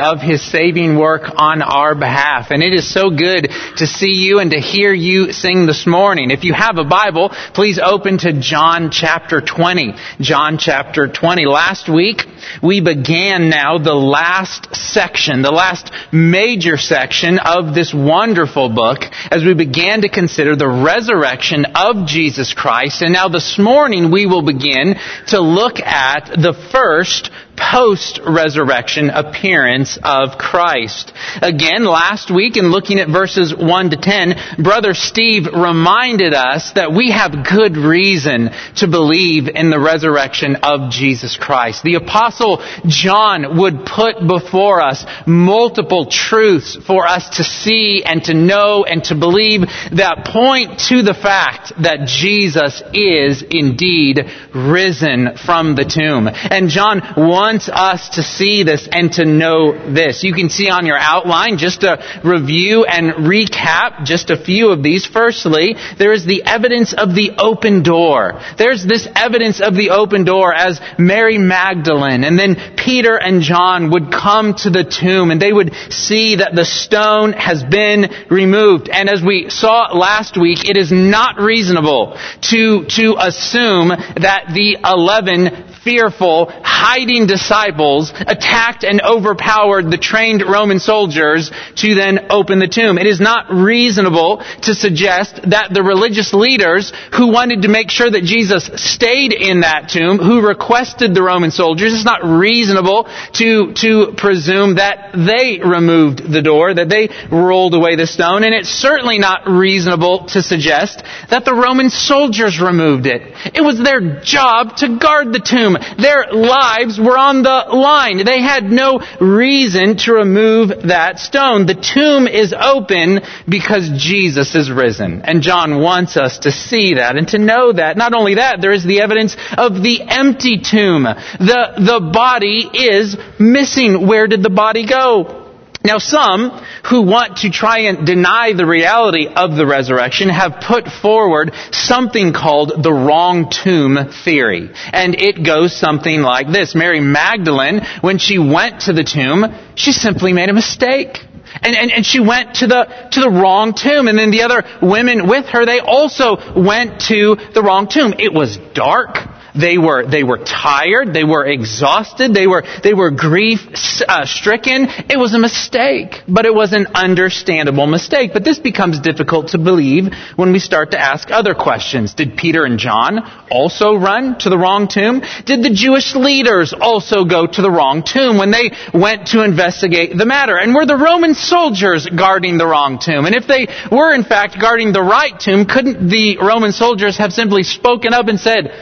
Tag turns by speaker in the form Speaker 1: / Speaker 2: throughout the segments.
Speaker 1: of his saving work on our behalf. And it is so good to see you and to hear you sing this morning. If you have a Bible, please open to John chapter 20. John chapter 20. Last week, we began now the last section, the last major section of this wonderful book as we began to consider the resurrection of Jesus Christ. And now this morning we will begin to look at the first post-resurrection appearance of Christ. Again, last week in looking at verses 1 to 10, Brother Steve reminded us that we have good reason to believe in the resurrection of Jesus Christ. The apostle John would put before us multiple truths for us to see and to know and to believe that point to the fact that Jesus is indeed risen from the tomb. And John 1 wants us to see this and to know this. You can see on your outline just to review and recap just a few of these. Firstly, there is the evidence of the open door. There's this evidence of the open door as Mary Magdalene and then Peter and John would come to the tomb and they would see that the stone has been removed. And as we saw last week, it is not reasonable to, to assume that the eleven fearful, hiding disciples attacked and overpowered the trained Roman soldiers to then open the tomb. It is not reasonable to suggest that the religious leaders who wanted to make sure that Jesus stayed in that tomb, who requested the Roman soldiers, it's not reasonable to, to presume that they removed the door, that they rolled away the stone, and it's certainly not reasonable to suggest that the Roman soldiers removed it. It was their job to guard the tomb Their lives were on the line. They had no reason to remove that stone. The tomb is open because Jesus is risen. And John wants us to see that and to know that. Not only that, there is the evidence of the empty tomb. The, the body is missing. Where did the body go? Now some who want to try and deny the reality of the resurrection have put forward something called the wrong tomb theory. And it goes something like this. Mary Magdalene, when she went to the tomb, she simply made a mistake. And, and, and she went to the, to the wrong tomb. And then the other women with her, they also went to the wrong tomb. It was dark. They were, they were tired. They were exhausted. They were, they were grief uh, stricken. It was a mistake, but it was an understandable mistake. But this becomes difficult to believe when we start to ask other questions. Did Peter and John also run to the wrong tomb? Did the Jewish leaders also go to the wrong tomb when they went to investigate the matter? And were the Roman soldiers guarding the wrong tomb? And if they were in fact guarding the right tomb, couldn't the Roman soldiers have simply spoken up and said,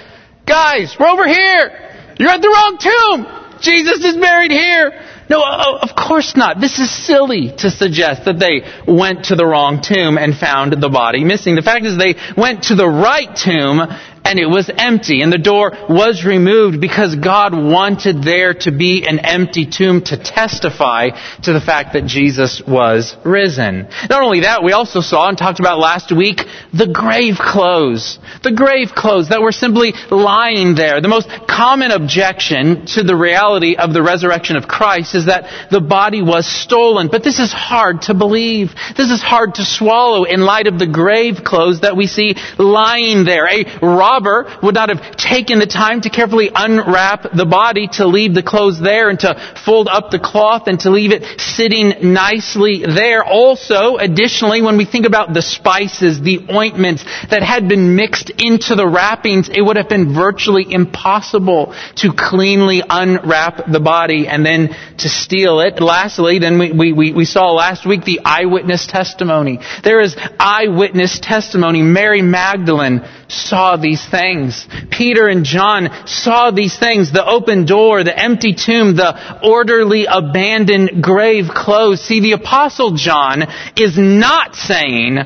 Speaker 1: Guys, we're over here. You're at the wrong tomb. Jesus is buried here. No, uh, uh, of course not. This is silly to suggest that they went to the wrong tomb and found the body missing. The fact is they went to the right tomb and it was empty and the door was removed because God wanted there to be an empty tomb to testify to the fact that Jesus was risen. Not only that, we also saw and talked about last week the grave clothes. The grave clothes that were simply lying there. The most common objection to the reality of the resurrection of Christ is that the body was stolen. But this is hard to believe. This is hard to swallow in light of the grave clothes that we see lying there. A robber would not have taken the time to carefully unwrap the body to leave the clothes there and to fold up the cloth and to leave it sitting nicely there. Also, additionally, when we think about the spices, the ointments that had been mixed into the wrappings, it would have been virtually impossible to cleanly unwrap the body and then to steal it. Lastly, then we, we, we saw last week the eyewitness testimony. There is eyewitness testimony. Mary Magdalene saw these things. Peter and John saw these things. The open door, the empty tomb, the orderly abandoned grave clothes. See, the apostle John is not saying,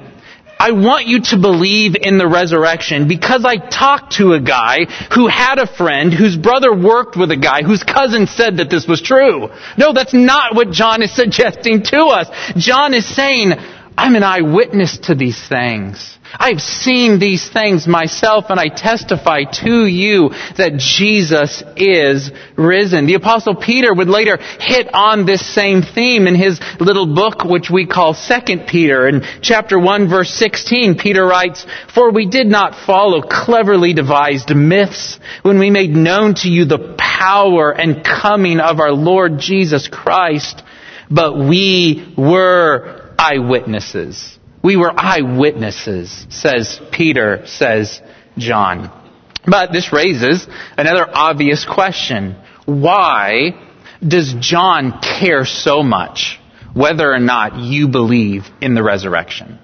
Speaker 1: I want you to believe in the resurrection because I talked to a guy who had a friend whose brother worked with a guy whose cousin said that this was true. No, that's not what John is suggesting to us. John is saying, I'm an eyewitness to these things. I've seen these things myself and I testify to you that Jesus is risen. The apostle Peter would later hit on this same theme in his little book which we call 2 Peter. In chapter 1 verse 16, Peter writes, For we did not follow cleverly devised myths when we made known to you the power and coming of our Lord Jesus Christ, but we were eyewitnesses we were eyewitnesses, says Peter, says John. But this raises another obvious question. Why does John care so much whether or not you believe in the resurrection?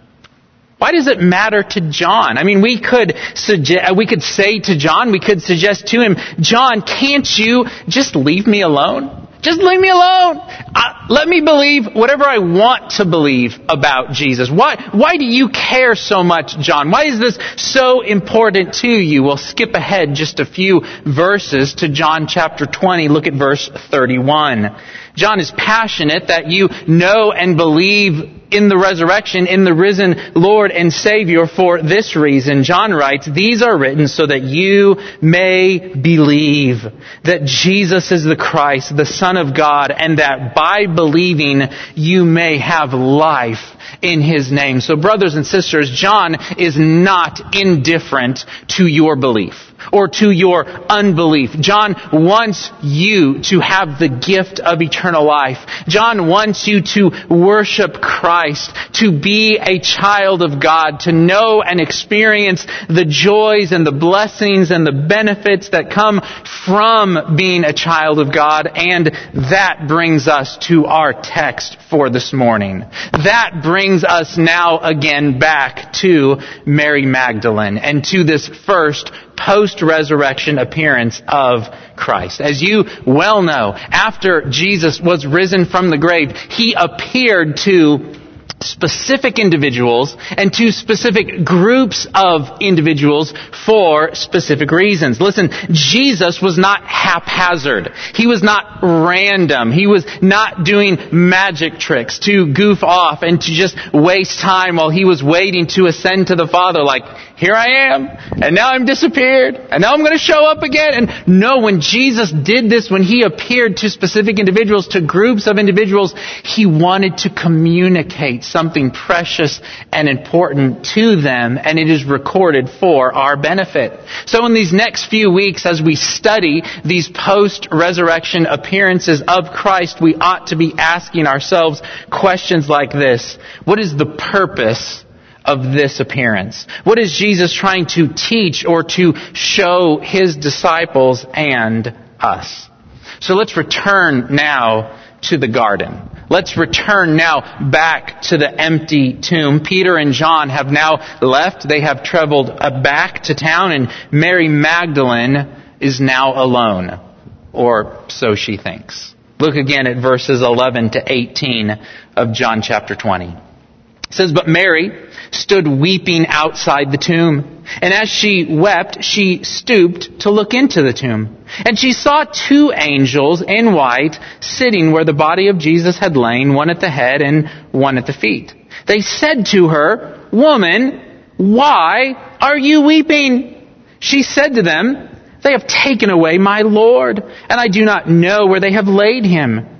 Speaker 1: Why does it matter to John? I mean, we could suggest, we could say to John, we could suggest to him, John, can't you just leave me alone? Just leave me alone. Let me believe whatever I want to believe about Jesus. Why, why do you care so much, John? Why is this so important to you? We'll skip ahead just a few verses to John chapter 20. Look at verse 31. John is passionate that you know and believe in the resurrection, in the risen Lord and Savior for this reason. John writes, these are written so that you may believe that Jesus is the Christ, the Son of God, and that by believing you may have life in His name. So brothers and sisters, John is not indifferent to your belief or to your unbelief. John wants you to have the gift of eternal life. John wants you to worship Christ, to be a child of God, to know and experience the joys and the blessings and the benefits that come from being a child of God. And that brings us to our text for this morning. That brings us now again back to Mary Magdalene and to this first post-resurrection appearance of Christ. As you well know, after Jesus was risen from the grave, He appeared to specific individuals and to specific groups of individuals for specific reasons. Listen, Jesus was not haphazard. He was not random. He was not doing magic tricks to goof off and to just waste time while he was waiting to ascend to the Father like, here I am, and now I'm disappeared, and now I'm going to show up again. And no, when Jesus did this, when he appeared to specific individuals, to groups of individuals, he wanted to communicate something precious and important to them, and it is recorded for our benefit. So in these next few weeks, as we study these post-resurrection appearances of Christ, we ought to be asking ourselves questions like this. What is the purpose of this appearance? What is Jesus trying to teach or to show his disciples and us? So let's return now to the garden. Let's return now back to the empty tomb. Peter and John have now left. They have traveled uh, back to town and Mary Magdalene is now alone. Or so she thinks. Look again at verses 11 to 18 of John chapter 20. It says, But Mary stood weeping outside the tomb. And as she wept, she stooped to look into the tomb. And she saw two angels in white sitting where the body of Jesus had lain, one at the head and one at the feet. They said to her, Woman, why are you weeping? She said to them, They have taken away my Lord, and I do not know where they have laid him.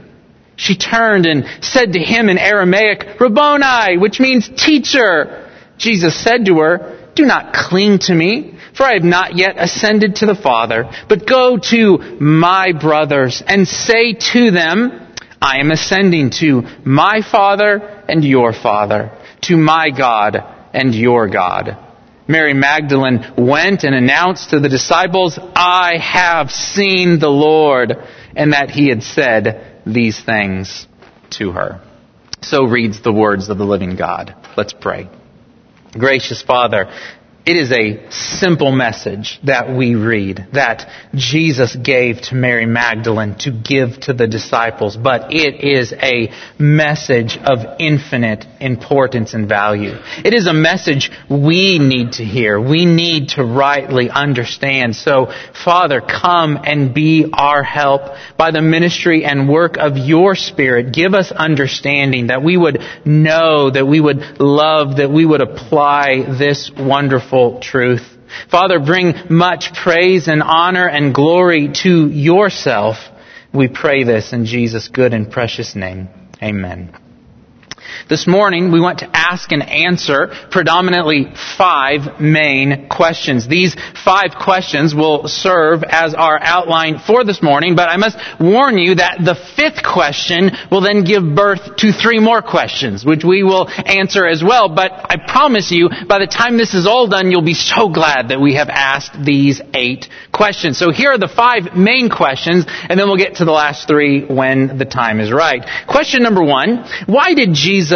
Speaker 1: She turned and said to him in Aramaic, Rabboni, which means teacher. Jesus said to her, Do not cling to me, for I have not yet ascended to the Father, but go to my brothers and say to them, I am ascending to my Father and your Father, to my God and your God. Mary Magdalene went and announced to the disciples, I have seen the Lord, and that he had said, these things to her. So reads the words of the living God. Let's pray. Gracious Father, It is a simple message that we read that Jesus gave to Mary Magdalene to give to the disciples, but it is a message of infinite importance and value. It is a message we need to hear. We need to rightly understand. So, Father, come and be our help by the ministry and work of your Spirit. Give us understanding that we would know, that we would love, that we would apply this wonderful wonderful truth. Father, bring much praise and honor and glory to yourself. We pray this in Jesus' good and precious name. Amen. This morning, we want to ask and answer predominantly five main questions. These five questions will serve as our outline for this morning, but I must warn you that the fifth question will then give birth to three more questions, which we will answer as well. But I promise you, by the time this is all done, you'll be so glad that we have asked these eight questions. So here are the five main questions, and then we'll get to the last three when the time is right. Question number one, why did Jesus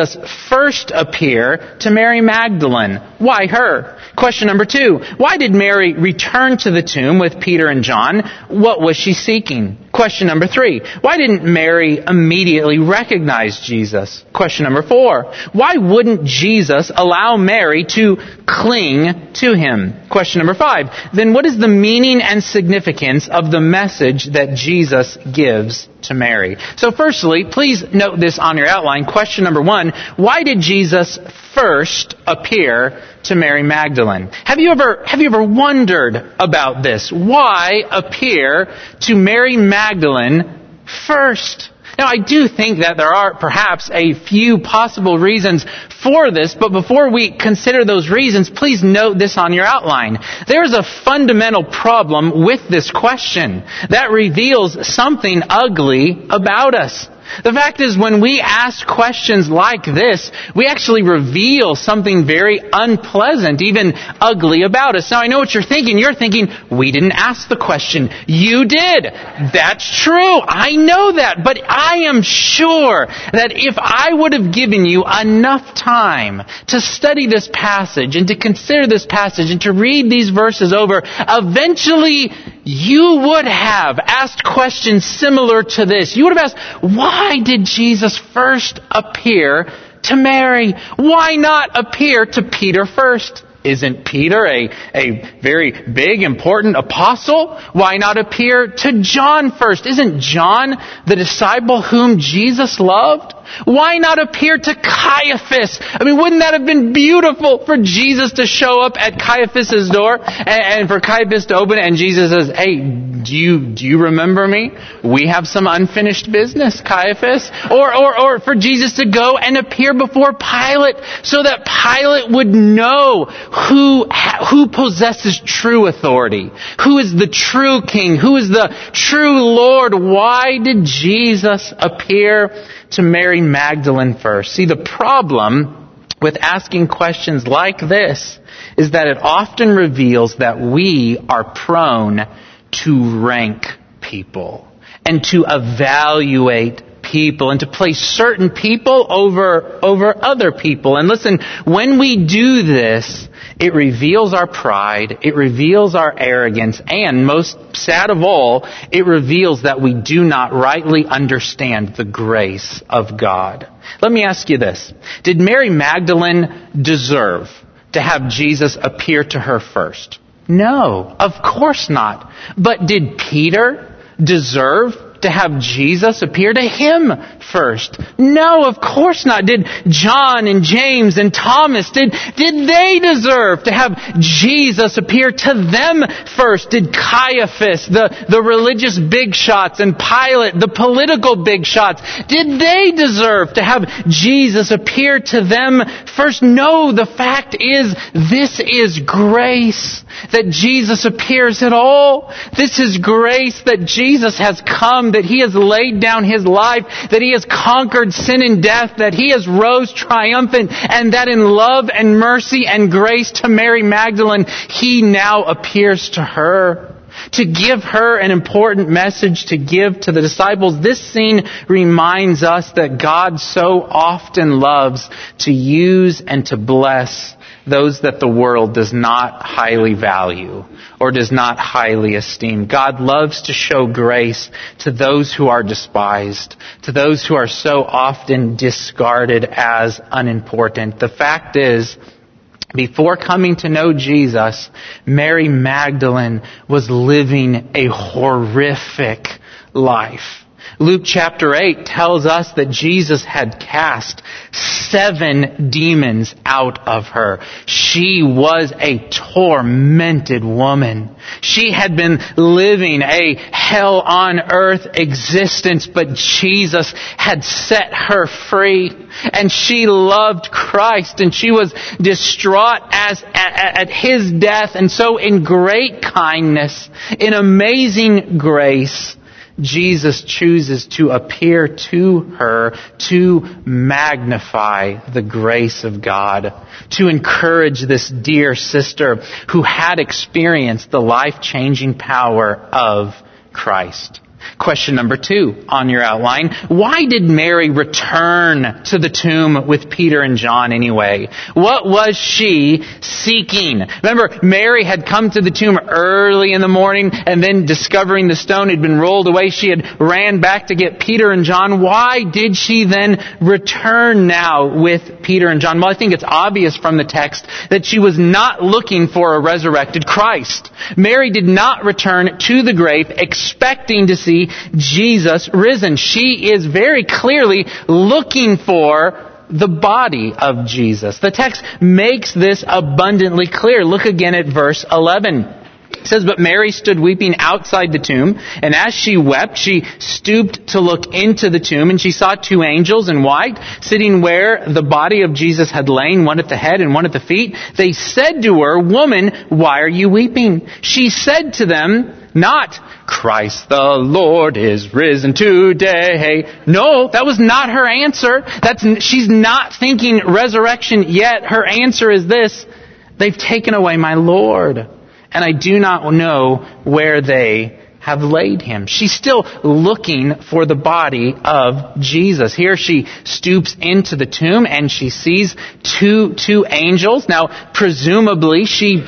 Speaker 1: first appear to Mary Magdalene? Why her? Question number two, why did Mary return to the tomb with Peter and John? What was she seeking? Question number three, why didn't Mary immediately recognize Jesus? Question number four, why wouldn't Jesus allow Mary to cling to him? Question number five, then what is the meaning and significance of the message that Jesus gives to Mary? So firstly, please note this on your outline. Question number one, why did Jesus first appear to Mary Magdalene. Have you ever, have you ever wondered about this? Why appear to Mary Magdalene first? Now, I do think that there are perhaps a few possible reasons for this, but before we consider those reasons, please note this on your outline. There is a fundamental problem with this question that reveals something ugly about us. The fact is, when we ask questions like this, we actually reveal something very unpleasant, even ugly about us. Now, I know what you're thinking. You're thinking, we didn't ask the question. You did. That's true. I know that. But I am sure that if I would have given you enough time to study this passage and to consider this passage and to read these verses over, eventually you would have asked questions similar to this. You would have asked, why did Jesus first appear to Mary? Why not appear to Peter first? Isn't Peter a, a very big, important apostle? Why not appear to John first? Isn't John the disciple whom Jesus loved? Why not appear to Caiaphas? I mean, wouldn't that have been beautiful for Jesus to show up at Caiaphas's door and, and for Caiaphas to open it and Jesus says, hey, do you, do you remember me? We have some unfinished business, Caiaphas. Or, or, or for Jesus to go and appear before Pilate so that Pilate would know who, who possesses true authority. Who is the true king? Who is the true Lord? Why did Jesus appear to Mary Magdalene first. See, the problem with asking questions like this is that it often reveals that we are prone to rank people and to evaluate people and to place certain people over, over other people. And listen, when we do this, it reveals our pride, it reveals our arrogance, and most sad of all, it reveals that we do not rightly understand the grace of God. Let me ask you this. Did Mary Magdalene deserve to have Jesus appear to her first? No, of course not. But did Peter deserve to have Jesus appear to him first? No, of course not. Did John and James and Thomas, did, did they deserve to have Jesus appear to them first? Did Caiaphas, the, the religious big shots, and Pilate, the political big shots, did they deserve to have Jesus appear to them first? No, the fact is, this is grace that Jesus appears at all. This is grace that Jesus has come, that He has laid down His life, that He has conquered sin and death, that He has rose triumphant, and that in love and mercy and grace to Mary Magdalene, He now appears to her. to give her an important message to give to the disciples. This scene reminds us that God so often loves to use and to bless those that the world does not highly value or does not highly esteem. God loves to show grace to those who are despised, to those who are so often discarded as unimportant. The fact is, before coming to know Jesus, Mary Magdalene was living a horrific life. Luke chapter 8 tells us that Jesus had cast seven demons out of her. She was a tormented woman. She had been living a hell on earth existence, but Jesus had set her free. And she loved Christ and she was distraught as, at, at his death. And so in great kindness, in amazing grace, Jesus chooses to appear to her to magnify the grace of God, to encourage this dear sister who had experienced the life-changing power of Christ. Question number two on your outline. Why did Mary return to the tomb with Peter and John anyway? What was she seeking? Remember, Mary had come to the tomb early in the morning and then discovering the stone had been rolled away, she had ran back to get Peter and John. Why did she then return now with Peter and John? Well, I think it's obvious from the text that she was not looking for a resurrected Christ. Mary did not return to the grave expecting to see Jesus risen. She is very clearly looking for the body of Jesus. The text makes this abundantly clear. Look again at verse 11. It says, But Mary stood weeping outside the tomb, and as she wept, she stooped to look into the tomb, and she saw two angels in white, sitting where the body of Jesus had lain, one at the head and one at the feet. They said to her, Woman, why are you weeping? She said to them, Not, Christ the Lord is risen today. No, that was not her answer. That's, she's not thinking resurrection yet. Her answer is this, They've taken away my Lord and I do not know where they have laid him. She's still looking for the body of Jesus. Here she stoops into the tomb and she sees two, two angels. Now, presumably she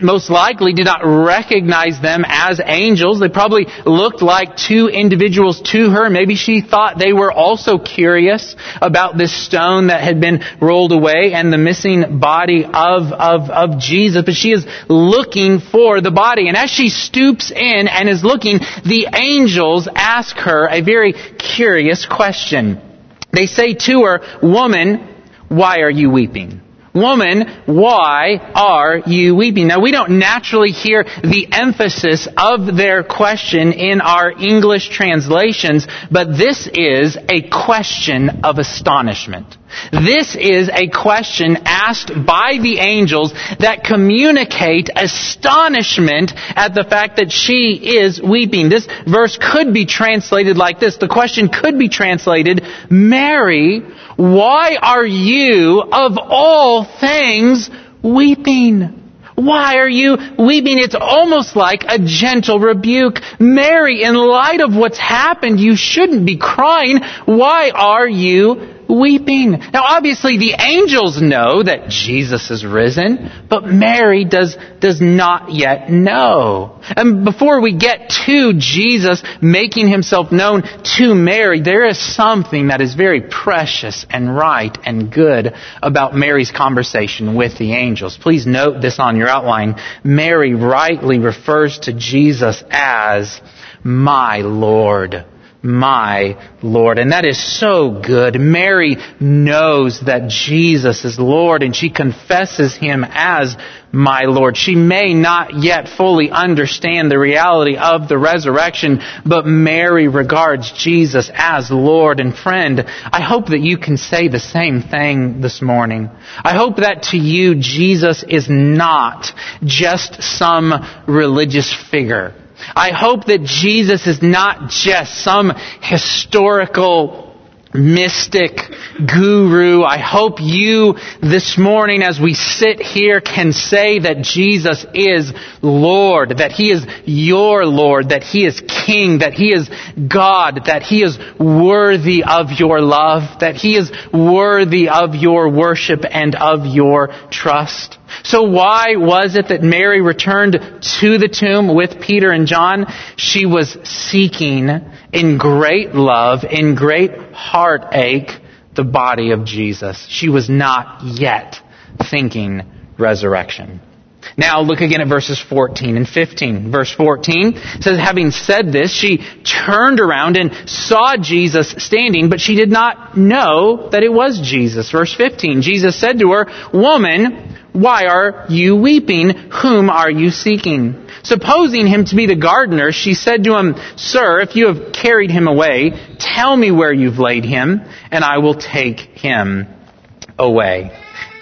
Speaker 1: most likely did not recognize them as angels. They probably looked like two individuals to her. Maybe she thought they were also curious about this stone that had been rolled away and the missing body of, of, of Jesus. But she is looking for the body. And as she stoops in and is looking, the angels ask her a very curious question. They say to her, Woman, why are you weeping? Woman, why are you weeping? Now we don't naturally hear the emphasis of their question in our English translations, but this is a question of astonishment. This is a question asked by the angels that communicate astonishment at the fact that she is weeping. This verse could be translated like this. The question could be translated, Mary, why are you of all things weeping? Why are you weeping? It's almost like a gentle rebuke. Mary, in light of what's happened, you shouldn't be crying. Why are you weeping. Now obviously the angels know that Jesus is risen, but Mary does, does not yet know. And before we get to Jesus making himself known to Mary, there is something that is very precious and right and good about Mary's conversation with the angels. Please note this on your outline. Mary rightly refers to Jesus as my Lord my Lord. And that is so good. Mary knows that Jesus is Lord and she confesses Him as my Lord. She may not yet fully understand the reality of the resurrection, but Mary regards Jesus as Lord and friend. I hope that you can say the same thing this morning. I hope that to you Jesus is not just some religious figure I hope that Jesus is not just some historical mystic, guru. I hope you this morning as we sit here can say that Jesus is Lord, that He is your Lord, that He is King, that He is God, that He is worthy of your love, that He is worthy of your worship and of your trust. So why was it that Mary returned to the tomb with Peter and John? She was seeking in great love, in great heartache, the body of Jesus. She was not yet thinking resurrection. Now look again at verses 14 and 15. Verse 14 says, having said this, she turned around and saw Jesus standing, but she did not know that it was Jesus. Verse 15, Jesus said to her, Woman, why are you weeping? Whom are you seeking? Supposing him to be the gardener, she said to him, Sir, if you have carried him away, tell me where you've laid him, and I will take him away.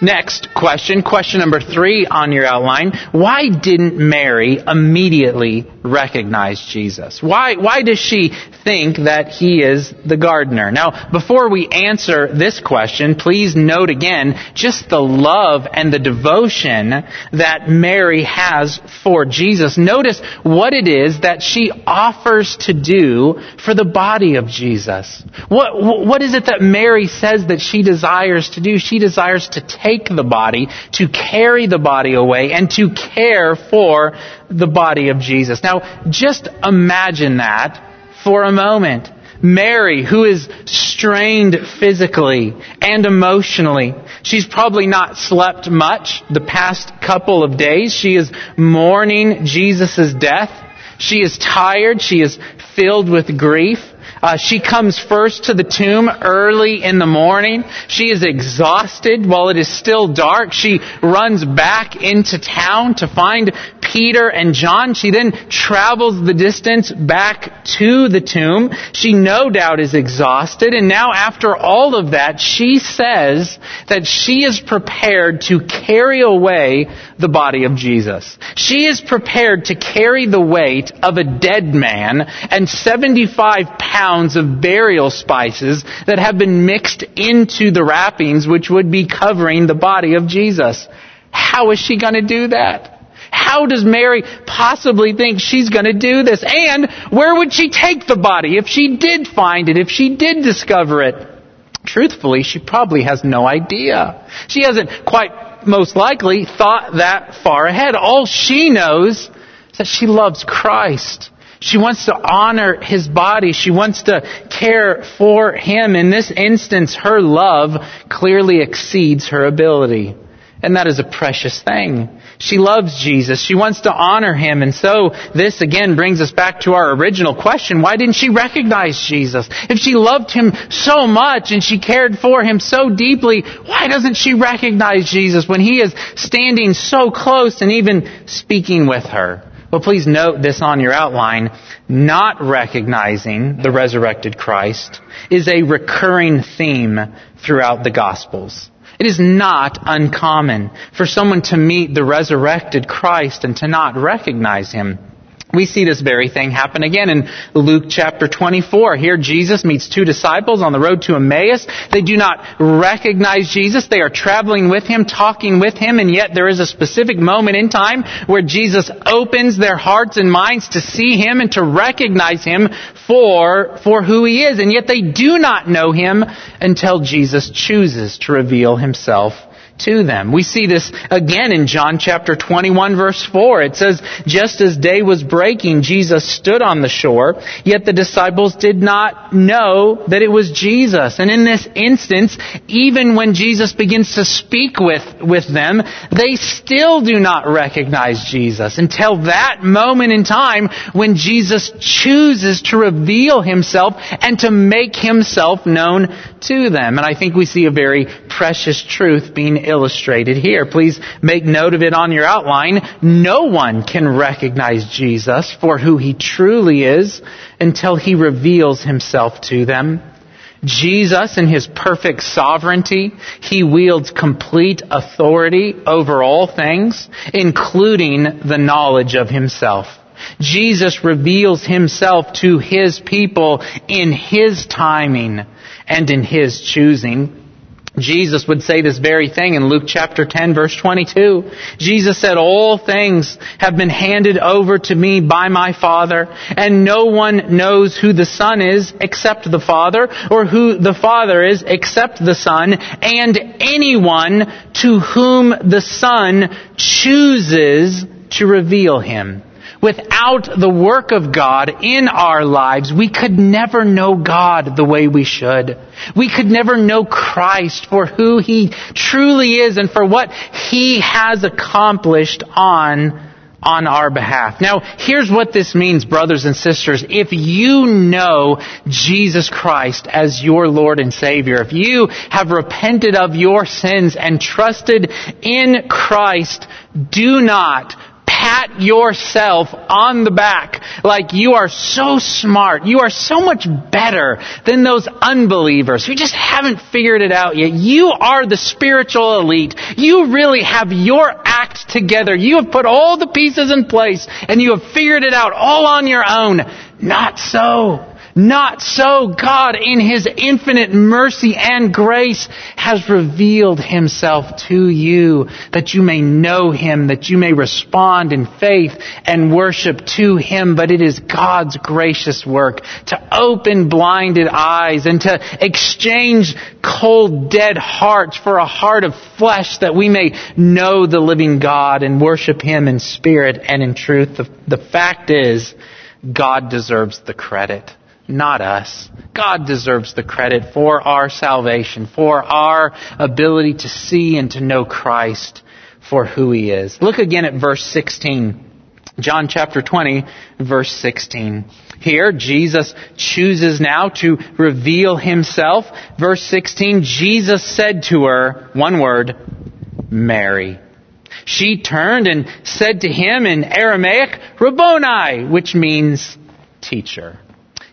Speaker 1: Next question, question number three on your outline. Why didn't Mary immediately recognize Jesus? Why, why does she think that he is the gardener? Now, before we answer this question, please note again just the love and the devotion that Mary has for Jesus. Notice what it is that she offers to do for the body of Jesus. What, what is it that Mary says that she desires to do? She desires to take take the body, to carry the body away, and to care for the body of Jesus. Now, just imagine that for a moment. Mary, who is strained physically and emotionally. She's probably not slept much the past couple of days. She is mourning Jesus' death. She is tired. She is filled with grief. Uh, she comes first to the tomb early in the morning. She is exhausted while it is still dark. She runs back into town to find Peter and John. She then travels the distance back to the tomb. She no doubt is exhausted. And now after all of that, she says that she is prepared to carry away the body of Jesus. She is prepared to carry the weight of a dead man and 75 pounds of burial spices that have been mixed into the wrappings which would be covering the body of Jesus. How is she going to do that? How does Mary possibly think she's going to do this? And where would she take the body if she did find it, if she did discover it? Truthfully, she probably has no idea. She hasn't quite most likely thought that far ahead. All she knows is that she loves Christ. She wants to honor his body. She wants to care for him. In this instance, her love clearly exceeds her ability. And that is a precious thing. She loves Jesus. She wants to honor him. And so this again brings us back to our original question. Why didn't she recognize Jesus? If she loved him so much and she cared for him so deeply, why doesn't she recognize Jesus when he is standing so close and even speaking with her? Well, please note this on your outline. Not recognizing the resurrected Christ is a recurring theme throughout the Gospels. It is not uncommon for someone to meet the resurrected Christ and to not recognize him. We see this very thing happen again in Luke chapter 24. Here Jesus meets two disciples on the road to Emmaus. They do not recognize Jesus. They are traveling with him, talking with him, and yet there is a specific moment in time where Jesus opens their hearts and minds to see him and to recognize him for, for who he is. And yet they do not know him until Jesus chooses to reveal himself to them. We see this again in John chapter 21 verse 4. It says, just as day was breaking, Jesus stood on the shore, yet the disciples did not know that it was Jesus. And in this instance, even when Jesus begins to speak with, with them, they still do not recognize Jesus until that moment in time when Jesus chooses to reveal himself and to make himself known to them. And I think we see a very precious truth being illustrated here. Please make note of it on your outline. No one can recognize Jesus for who he truly is until he reveals himself to them. Jesus, in his perfect sovereignty, he wields complete authority over all things, including the knowledge of himself. Jesus reveals himself to his people in his timing and in His choosing. Jesus would say this very thing in Luke chapter 10 verse 22. Jesus said, all things have been handed over to me by my Father, and no one knows who the Son is except the Father, or who the Father is except the Son, and anyone to whom the Son chooses to reveal him. Without the work of God in our lives, we could never know God the way we should. We could never know Christ for who He truly is and for what He has accomplished on on our behalf. Now, here's what this means, brothers and sisters. If you know Jesus Christ as your Lord and Savior, if you have repented of your sins and trusted in Christ, do not pat yourself on the back like you are so smart. You are so much better than those unbelievers who just haven't figured it out yet. You are the spiritual elite. You really have your act together. You have put all the pieces in place and you have figured it out all on your own. Not so. Not so. God, in His infinite mercy and grace, has revealed Himself to you that you may know Him, that you may respond in faith and worship to Him. But it is God's gracious work to open blinded eyes and to exchange cold, dead hearts for a heart of flesh that we may know the living God and worship Him in spirit and in truth. The, the fact is, God deserves the credit not us. God deserves the credit for our salvation, for our ability to see and to know Christ for who He is. Look again at verse 16. John chapter 20, verse 16. Here, Jesus chooses now to reveal Himself. Verse 16, Jesus said to her, one word, Mary. She turned and said to him in Aramaic, Rabboni, which means teacher.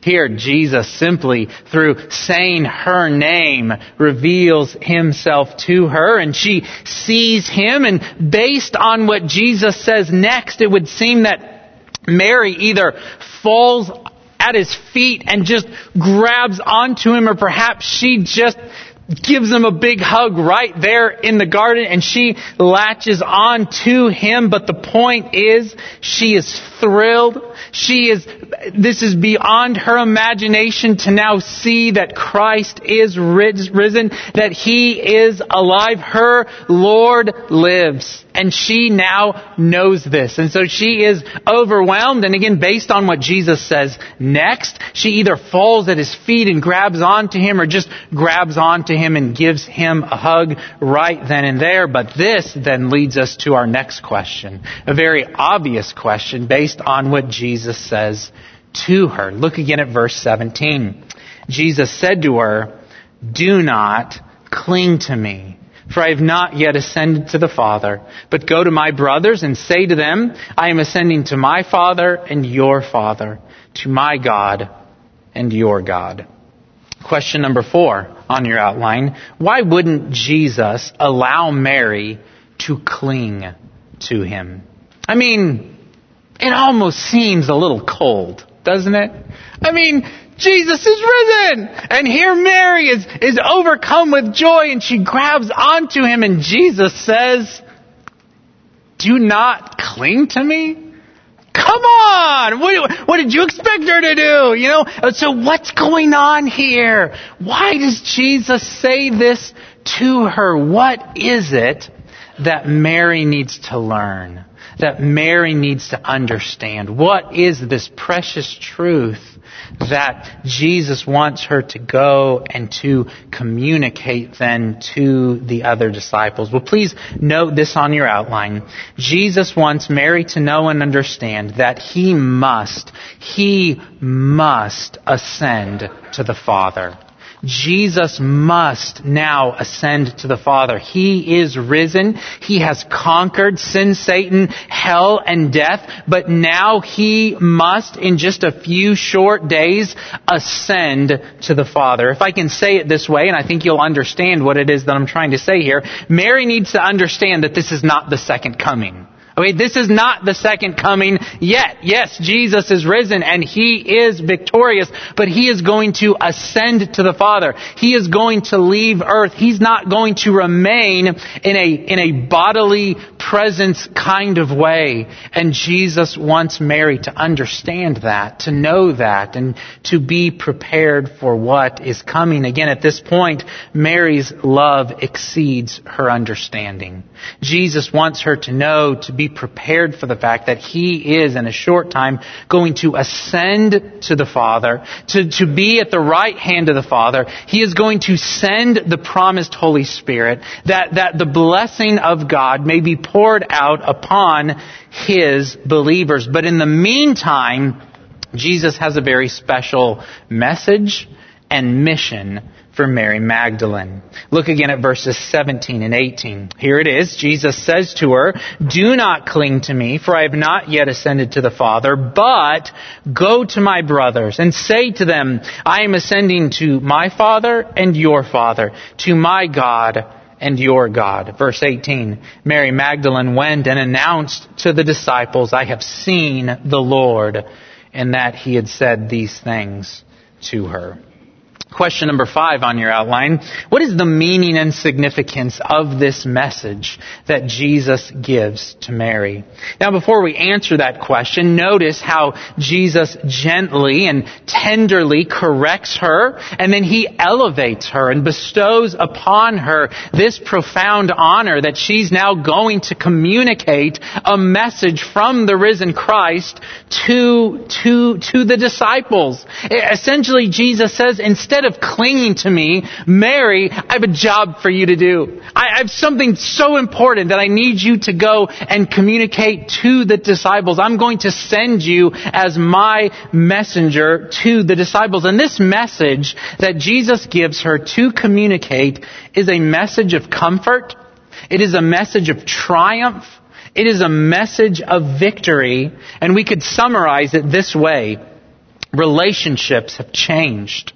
Speaker 1: Here, Jesus simply, through saying her name, reveals himself to her and she sees him and based on what Jesus says next, it would seem that Mary either falls at his feet and just grabs onto him or perhaps she just gives him a big hug right there in the garden and she latches on to him. But the point is, she is thrilled. She is, this is beyond her imagination to now see that Christ is risen, that He is alive. Her Lord lives. And she now knows this. And so she is overwhelmed. And again, based on what Jesus says next, she either falls at his feet and grabs onto him or just grabs onto him and gives him a hug right then and there. But this then leads us to our next question. A very obvious question based on what Jesus says to her. Look again at verse 17. Jesus said to her, Do not cling to me for I have not yet ascended to the Father. But go to my brothers and say to them, I am ascending to my Father and your Father, to my God and your God. Question number four on your outline. Why wouldn't Jesus allow Mary to cling to him? I mean, it almost seems a little cold, doesn't it? I mean, Jesus is risen! And here Mary is, is overcome with joy and she grabs onto him and Jesus says, do not cling to me? Come on! What, what, did you expect her to do? You know? So what's going on here? Why does Jesus say this to her? What is it that Mary needs to learn? That Mary needs to understand? What is this precious truth that Jesus wants her to go and to communicate then to the other disciples. Well, please note this on your outline. Jesus wants Mary to know and understand that he must, he must ascend to the Father. Jesus must now ascend to the Father. He is risen. He has conquered sin, Satan, hell, and death. But now he must, in just a few short days, ascend to the Father. If I can say it this way, and I think you'll understand what it is that I'm trying to say here, Mary needs to understand that this is not the second coming Okay, this is not the second coming yet. Yes, Jesus is risen and he is victorious, but he is going to ascend to the Father. He is going to leave earth. He's not going to remain in a, in a bodily presence kind of way. And Jesus wants Mary to understand that, to know that, and to be prepared for what is coming. Again, at this point, Mary's love exceeds her understanding. Jesus wants her to know, to be prepared for the fact that He is in a short time going to ascend to the Father, to, to be at the right hand of the Father. He is going to send the promised Holy Spirit, that, that the blessing of God may be poured out upon His believers. But in the meantime, Jesus has a very special message and mission for Mary Magdalene. Look again at verses 17 and 18. Here it is. Jesus says to her, Do not cling to me, for I have not yet ascended to the Father, but go to my brothers and say to them, I am ascending to my Father and your Father, to my God and your God. Verse 18. Mary Magdalene went and announced to the disciples, I have seen the Lord, and that he had said these things to her. Question number five on your outline. What is the meaning and significance of this message that Jesus gives to Mary? Now before we answer that question, notice how Jesus gently and tenderly corrects her and then he elevates her and bestows upon her this profound honor that she's now going to communicate a message from the risen Christ to, to, to the disciples. Essentially Jesus says instead instead of clinging to me, Mary, I have a job for you to do. I have something so important that I need you to go and communicate to the disciples. I'm going to send you as my messenger to the disciples. And this message that Jesus gives her to communicate is a message of comfort. It is a message of triumph. It is a message of victory. And we could summarize it this way. Relationships have changed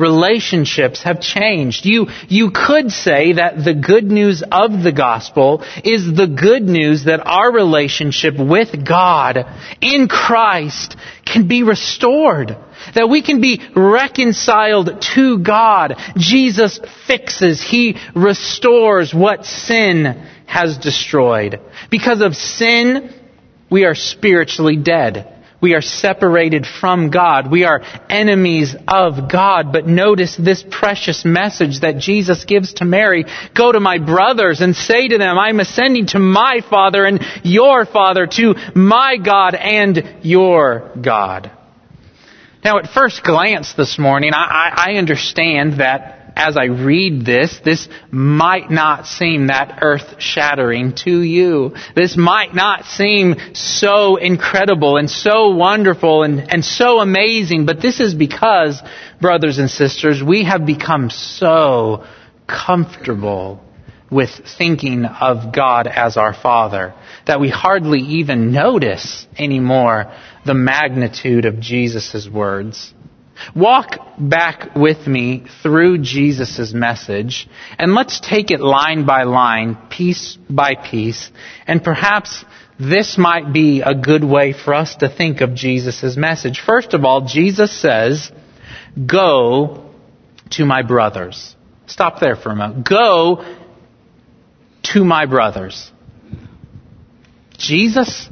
Speaker 1: relationships have changed. You, you could say that the good news of the gospel is the good news that our relationship with God in Christ can be restored. That we can be reconciled to God. Jesus fixes, He restores what sin has destroyed. Because of sin, we are spiritually dead. We are separated from God. We are enemies of God. But notice this precious message that Jesus gives to Mary. Go to my brothers and say to them, I'm ascending to my Father and your Father, to my God and your God. Now at first glance this morning, I, I understand that as I read this, this might not seem that earth shattering to you. This might not seem so incredible and so wonderful and, and so amazing, but this is because, brothers and sisters, we have become so comfortable with thinking of God as our Father that we hardly even notice anymore the magnitude of Jesus' words. Walk back with me through Jesus' message and let's take it line by line, piece by piece, and perhaps this might be a good way for us to think of Jesus' message. First of all, Jesus says, Go to my brothers. Stop there for a moment. Go to my brothers. Jesus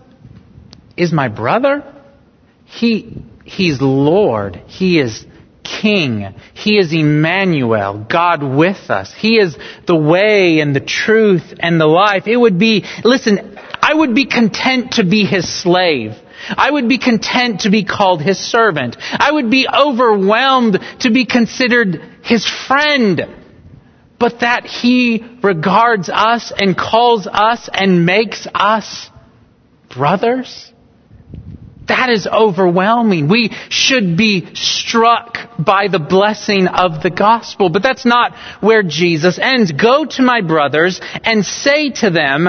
Speaker 1: is my brother? He He's Lord. He is King. He is Emmanuel, God with us. He is the way and the truth and the life. It would be, listen, I would be content to be His slave. I would be content to be called His servant. I would be overwhelmed to be considered His friend. But that He regards us and calls us and makes us brothers? That is overwhelming. We should be struck by the blessing of the gospel. But that's not where Jesus ends. Go to my brothers and say to them,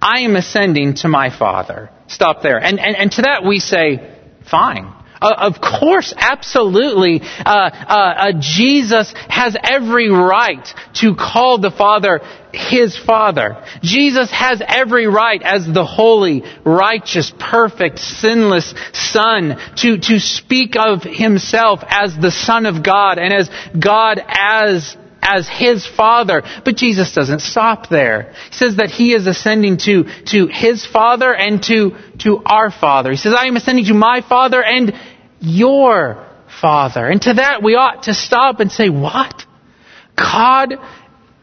Speaker 1: I am ascending to my Father. Stop there. And, and, and to that we say, fine. Uh, of course, absolutely, uh, uh, Jesus has every right to call the Father his Father. Jesus has every right as the holy, righteous, perfect, sinless Son to, to speak of himself as the Son of God and as God as as his father. But Jesus doesn't stop there. He says that he is ascending to, to his father and to, to our father. He says, I am ascending to my father and your Father. And to that we ought to stop and say, what? God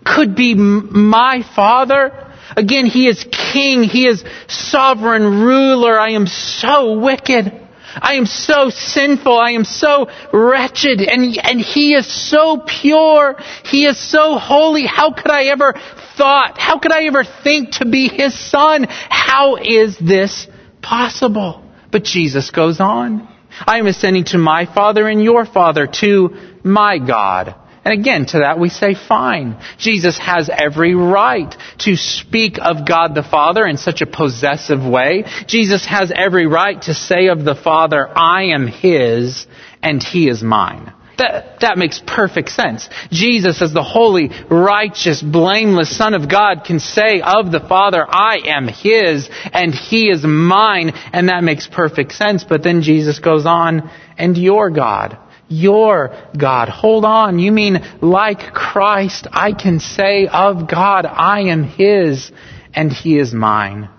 Speaker 1: could be my Father? Again, He is King. He is sovereign ruler. I am so wicked. I am so sinful. I am so wretched. And, and He is so pure. He is so holy. How could I ever thought? How could I ever think to be His Son? How is this possible? But Jesus goes on. I am ascending to my Father and your Father, to my God. And again, to that we say, fine. Jesus has every right to speak of God the Father in such a possessive way. Jesus has every right to say of the Father, I am His and He is mine. That, that makes perfect sense. Jesus, as the holy, righteous, blameless Son of God, can say of the Father, I am His and He is mine, and that makes perfect sense. But then Jesus goes on, and your God. Your God. Hold on. You mean like Christ, I can say of God, I am His and He is mine.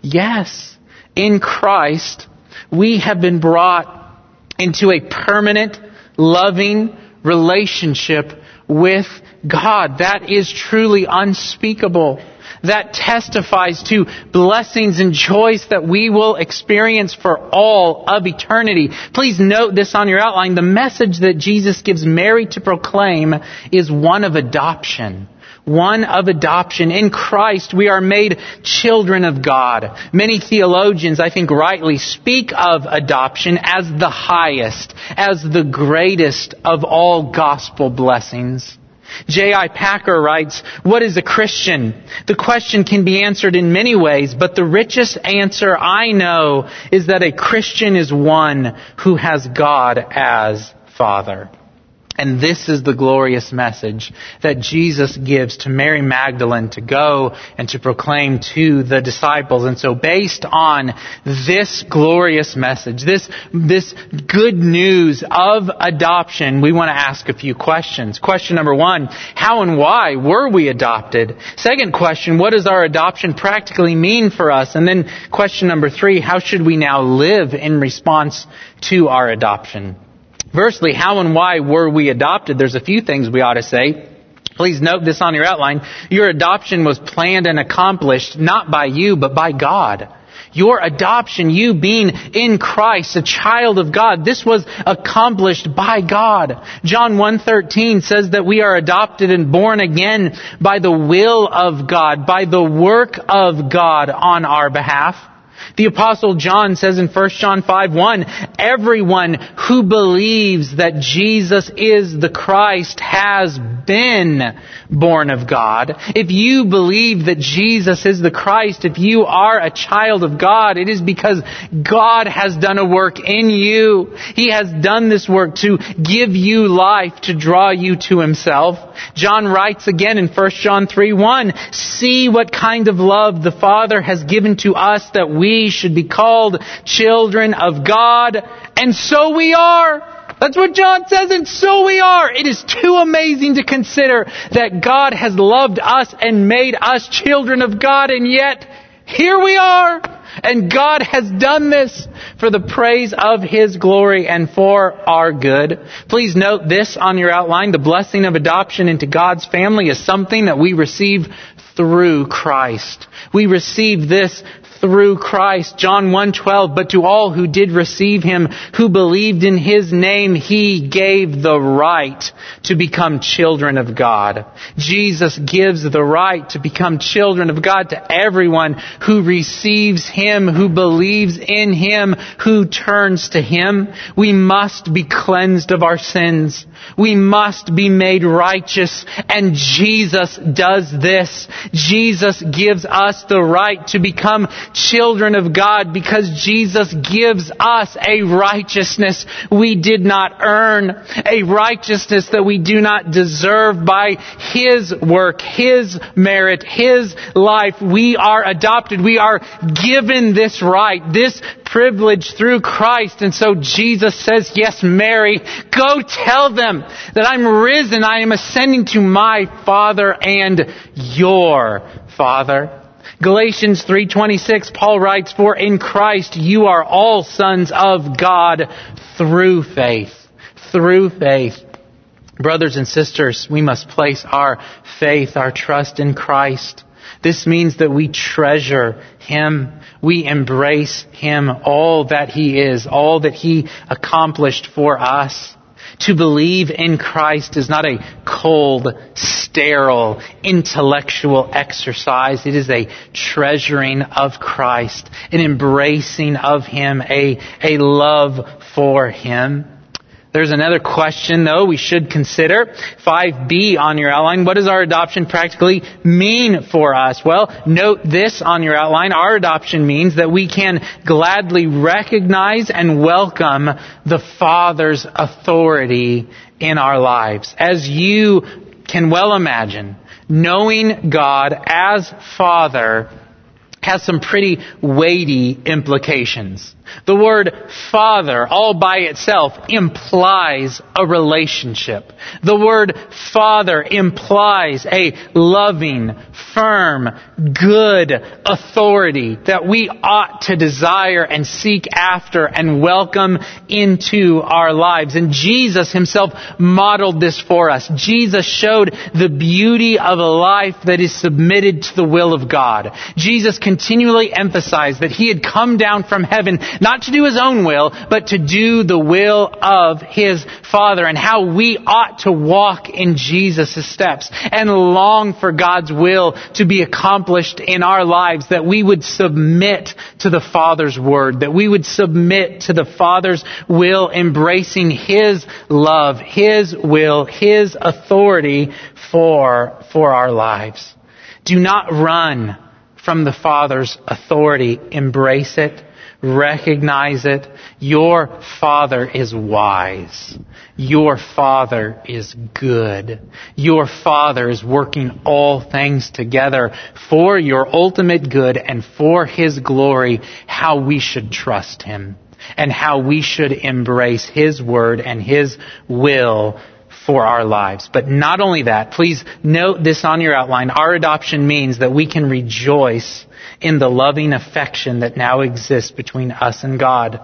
Speaker 1: Yes. In Christ, we have been brought into a permanent loving relationship with God. That is truly unspeakable. That testifies to blessings and joys that we will experience for all of eternity. Please note this on your outline. The message that Jesus gives Mary to proclaim is one of adoption one of adoption. In Christ, we are made children of God. Many theologians, I think rightly, speak of adoption as the highest, as the greatest of all gospel blessings. J.I. Packer writes, What is a Christian? The question can be answered in many ways, but the richest answer I know is that a Christian is one who has God as Father. And this is the glorious message that Jesus gives to Mary Magdalene to go and to proclaim to the disciples. And so based on this glorious message, this, this good news of adoption, we want to ask a few questions. Question number one, how and why were we adopted? Second question, what does our adoption practically mean for us? And then question number three, how should we now live in response to our adoption? Firstly, how and why were we adopted? There's a few things we ought to say. Please note this on your outline. Your adoption was planned and accomplished not by you, but by God. Your adoption, you being in Christ, a child of God, this was accomplished by God. John 1.13 says that we are adopted and born again by the will of God, by the work of God on our behalf. The apostle John says in 1 John 5, 1, everyone who believes that Jesus is the Christ has been born of God. If you believe that Jesus is the Christ, if you are a child of God, it is because God has done a work in you. He has done this work to give you life, to draw you to Himself. John writes again in 1 John 3, 1, see what kind of love the Father has given to us that we should be called children of God, and so we are. That's what John says, and so we are. It is too amazing to consider that God has loved us and made us children of God, and yet here we are. And God has done this for the praise of His glory and for our good. Please note this on your outline. The blessing of adoption into God's family is something that we receive through Christ. We receive this through Christ. John 1:12, but to all who did receive him, who believed in his name, he gave the right to become children of God. Jesus gives the right to become children of God to everyone who receives him, who believes in him, who turns to him. We must be cleansed of our sins. We must be made righteous and Jesus does this. Jesus gives us the right to become children of God because Jesus gives us a righteousness we did not earn, a righteousness that we do not deserve by His work, His merit, His life. We are adopted. We are given this right, this privilege through Christ. And so Jesus says, yes, Mary, go tell them that I'm risen. I am ascending to my Father and your Father. Galatians 3:26 Paul writes for in Christ you are all sons of God through faith. Through faith. Brothers and sisters we must place our faith our trust in Christ. This means that we treasure him. We embrace him. All that he is all that he accomplished for us to believe in Christ is not a cold, sterile, intellectual exercise. It is a treasuring of Christ, an embracing of Him, a, a love for Him. There's another question though we should consider. 5b on your outline. What does our adoption practically mean for us? Well, note this on your outline. Our adoption means that we can gladly recognize and welcome the Father's authority in our lives. As you can well imagine, knowing God as Father has some pretty weighty implications. The word father all by itself implies a relationship. The word father implies a loving, firm, good authority that we ought to desire and seek after and welcome into our lives. And Jesus himself modeled this for us. Jesus showed the beauty of a life that is submitted to the will of God. Jesus continually emphasized that he had come down from heaven not to do his own will, but to do the will of his Father and how we ought to walk in Jesus' steps and long for God's will to be accomplished in our lives, that we would submit to the Father's word, that we would submit to the Father's will, embracing his love, his will, his authority for, for our lives. Do not run from the Father's authority. Embrace it Recognize it. Your Father is wise. Your Father is good. Your Father is working all things together for your ultimate good and for His glory, how we should trust Him and how we should embrace His word and His will for our lives. But not only that, please note this on your outline. Our adoption means that we can rejoice in the loving affection that now exists between us and God.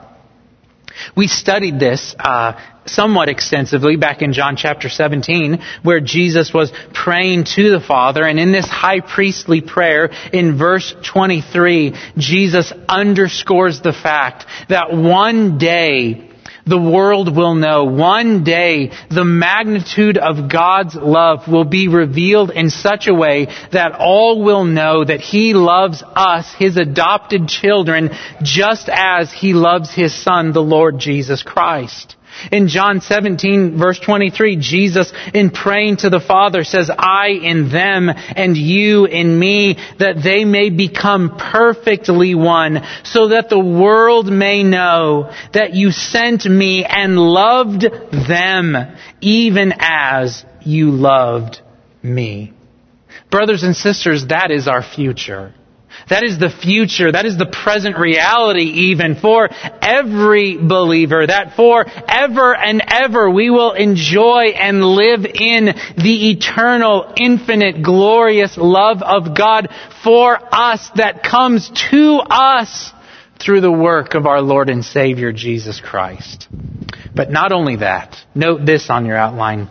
Speaker 1: We studied this uh, somewhat extensively back in John chapter 17, where Jesus was praying to the Father, and in this high priestly prayer, in verse 23, Jesus underscores the fact that one day the world will know. One day, the magnitude of God's love will be revealed in such a way that all will know that He loves us, His adopted children, just as He loves His Son, the Lord Jesus Christ. In John 17 verse 23, Jesus in praying to the Father says, I in them and you in me, that they may become perfectly one, so that the world may know that you sent me and loved them even as you loved me. Brothers and sisters, that is our future. That is the future. That is the present reality even for every believer. That forever and ever we will enjoy and live in the eternal, infinite, glorious love of God for us that comes to us through the work of our Lord and Savior Jesus Christ. But not only that, note this on your outline.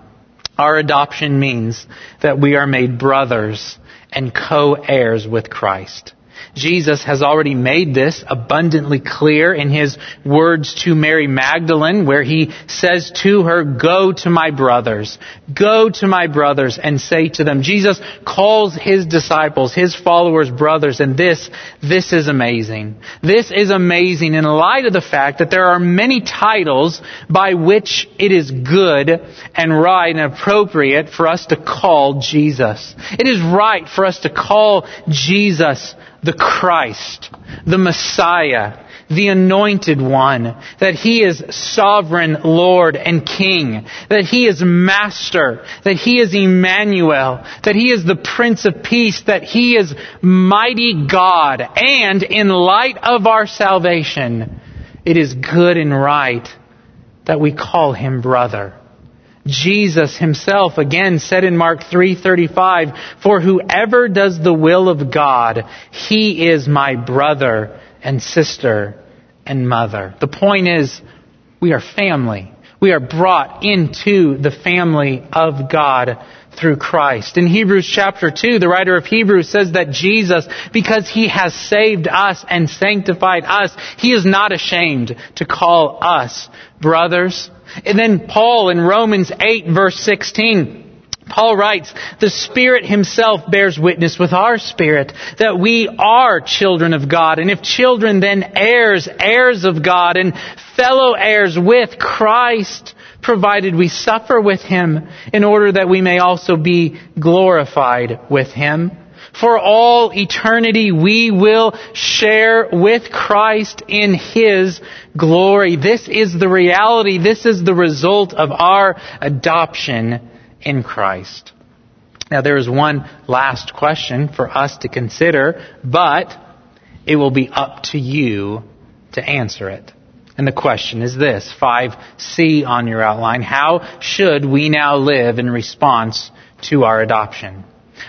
Speaker 1: Our adoption means that we are made brothers and co-heirs with Christ. Jesus has already made this abundantly clear in his words to Mary Magdalene where he says to her, go to my brothers, go to my brothers and say to them. Jesus calls his disciples, his followers brothers and this, this is amazing. This is amazing in light of the fact that there are many titles by which it is good and right and appropriate for us to call Jesus. It is right for us to call Jesus the Christ, the Messiah, the anointed one, that he is sovereign Lord and King, that he is master, that he is Emmanuel, that he is the Prince of Peace, that he is mighty God, and in light of our salvation, it is good and right that we call him brother. Jesus himself again said in Mark 3:35, "For whoever does the will of God, he is my brother and sister and mother." The point is, we are family. We are brought into the family of God through Christ. In Hebrews chapter 2, the writer of Hebrews says that Jesus, because he has saved us and sanctified us, he is not ashamed to call us brothers. And then Paul in Romans 8 verse 16, Paul writes, the Spirit Himself bears witness with our spirit that we are children of God. And if children, then heirs, heirs of God, and fellow heirs with Christ, provided we suffer with Him in order that we may also be glorified with Him. For all eternity we will share with Christ in His glory. This is the reality. This is the result of our adoption in Christ. Now there is one last question for us to consider, but it will be up to you to answer it. And the question is this 5C on your outline. How should we now live in response to our adoption?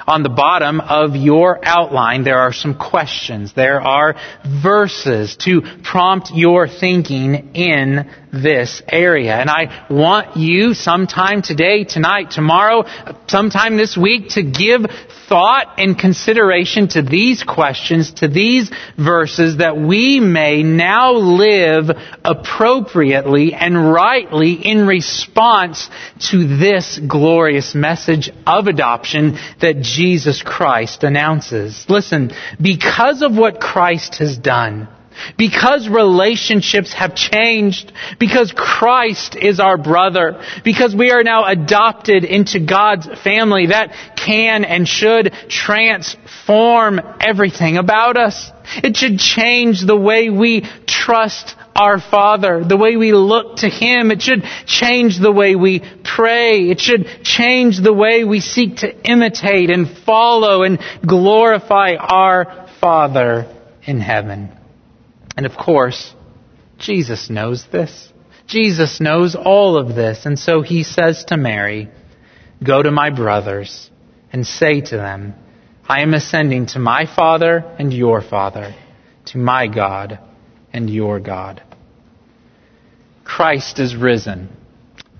Speaker 1: On the bottom of your outline, there are some questions. There are verses to prompt your thinking in this area. And I want you sometime today, tonight, tomorrow, sometime this week to give thought and consideration to these questions, to these verses, that we may now live appropriately and rightly in response to this glorious message of adoption that Jesus Christ announces. Listen, because of what Christ has done, because relationships have changed, because Christ is our brother, because we are now adopted into God's family, that can and should transform everything about us. It should change the way we trust our Father, the way we look to Him. It should change the way we pray. It should change the way we seek to imitate and follow and glorify our Father in heaven. And of course, Jesus knows this. Jesus knows all of this. And so he says to Mary, Go to my brothers and say to them, I am ascending to my Father and your Father, to my God and your God. Christ is risen.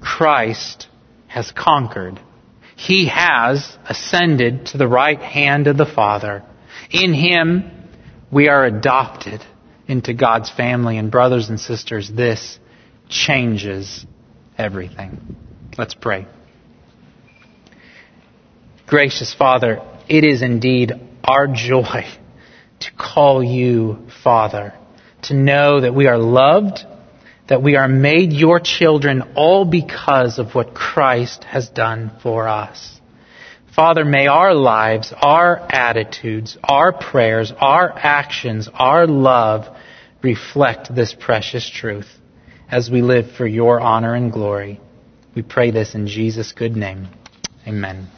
Speaker 1: Christ has conquered. He has ascended to the right hand of the Father. In Him, we are adopted into God's family. And brothers and sisters, this changes everything. Let's pray. Gracious Father, it is indeed our joy to call you Father, to know that we are loved, that we are made your children all because of what Christ has done for us. Father, may our lives, our attitudes, our prayers, our actions, our love reflect this precious truth as we live for your honor and glory. We pray this in Jesus' good name. Amen.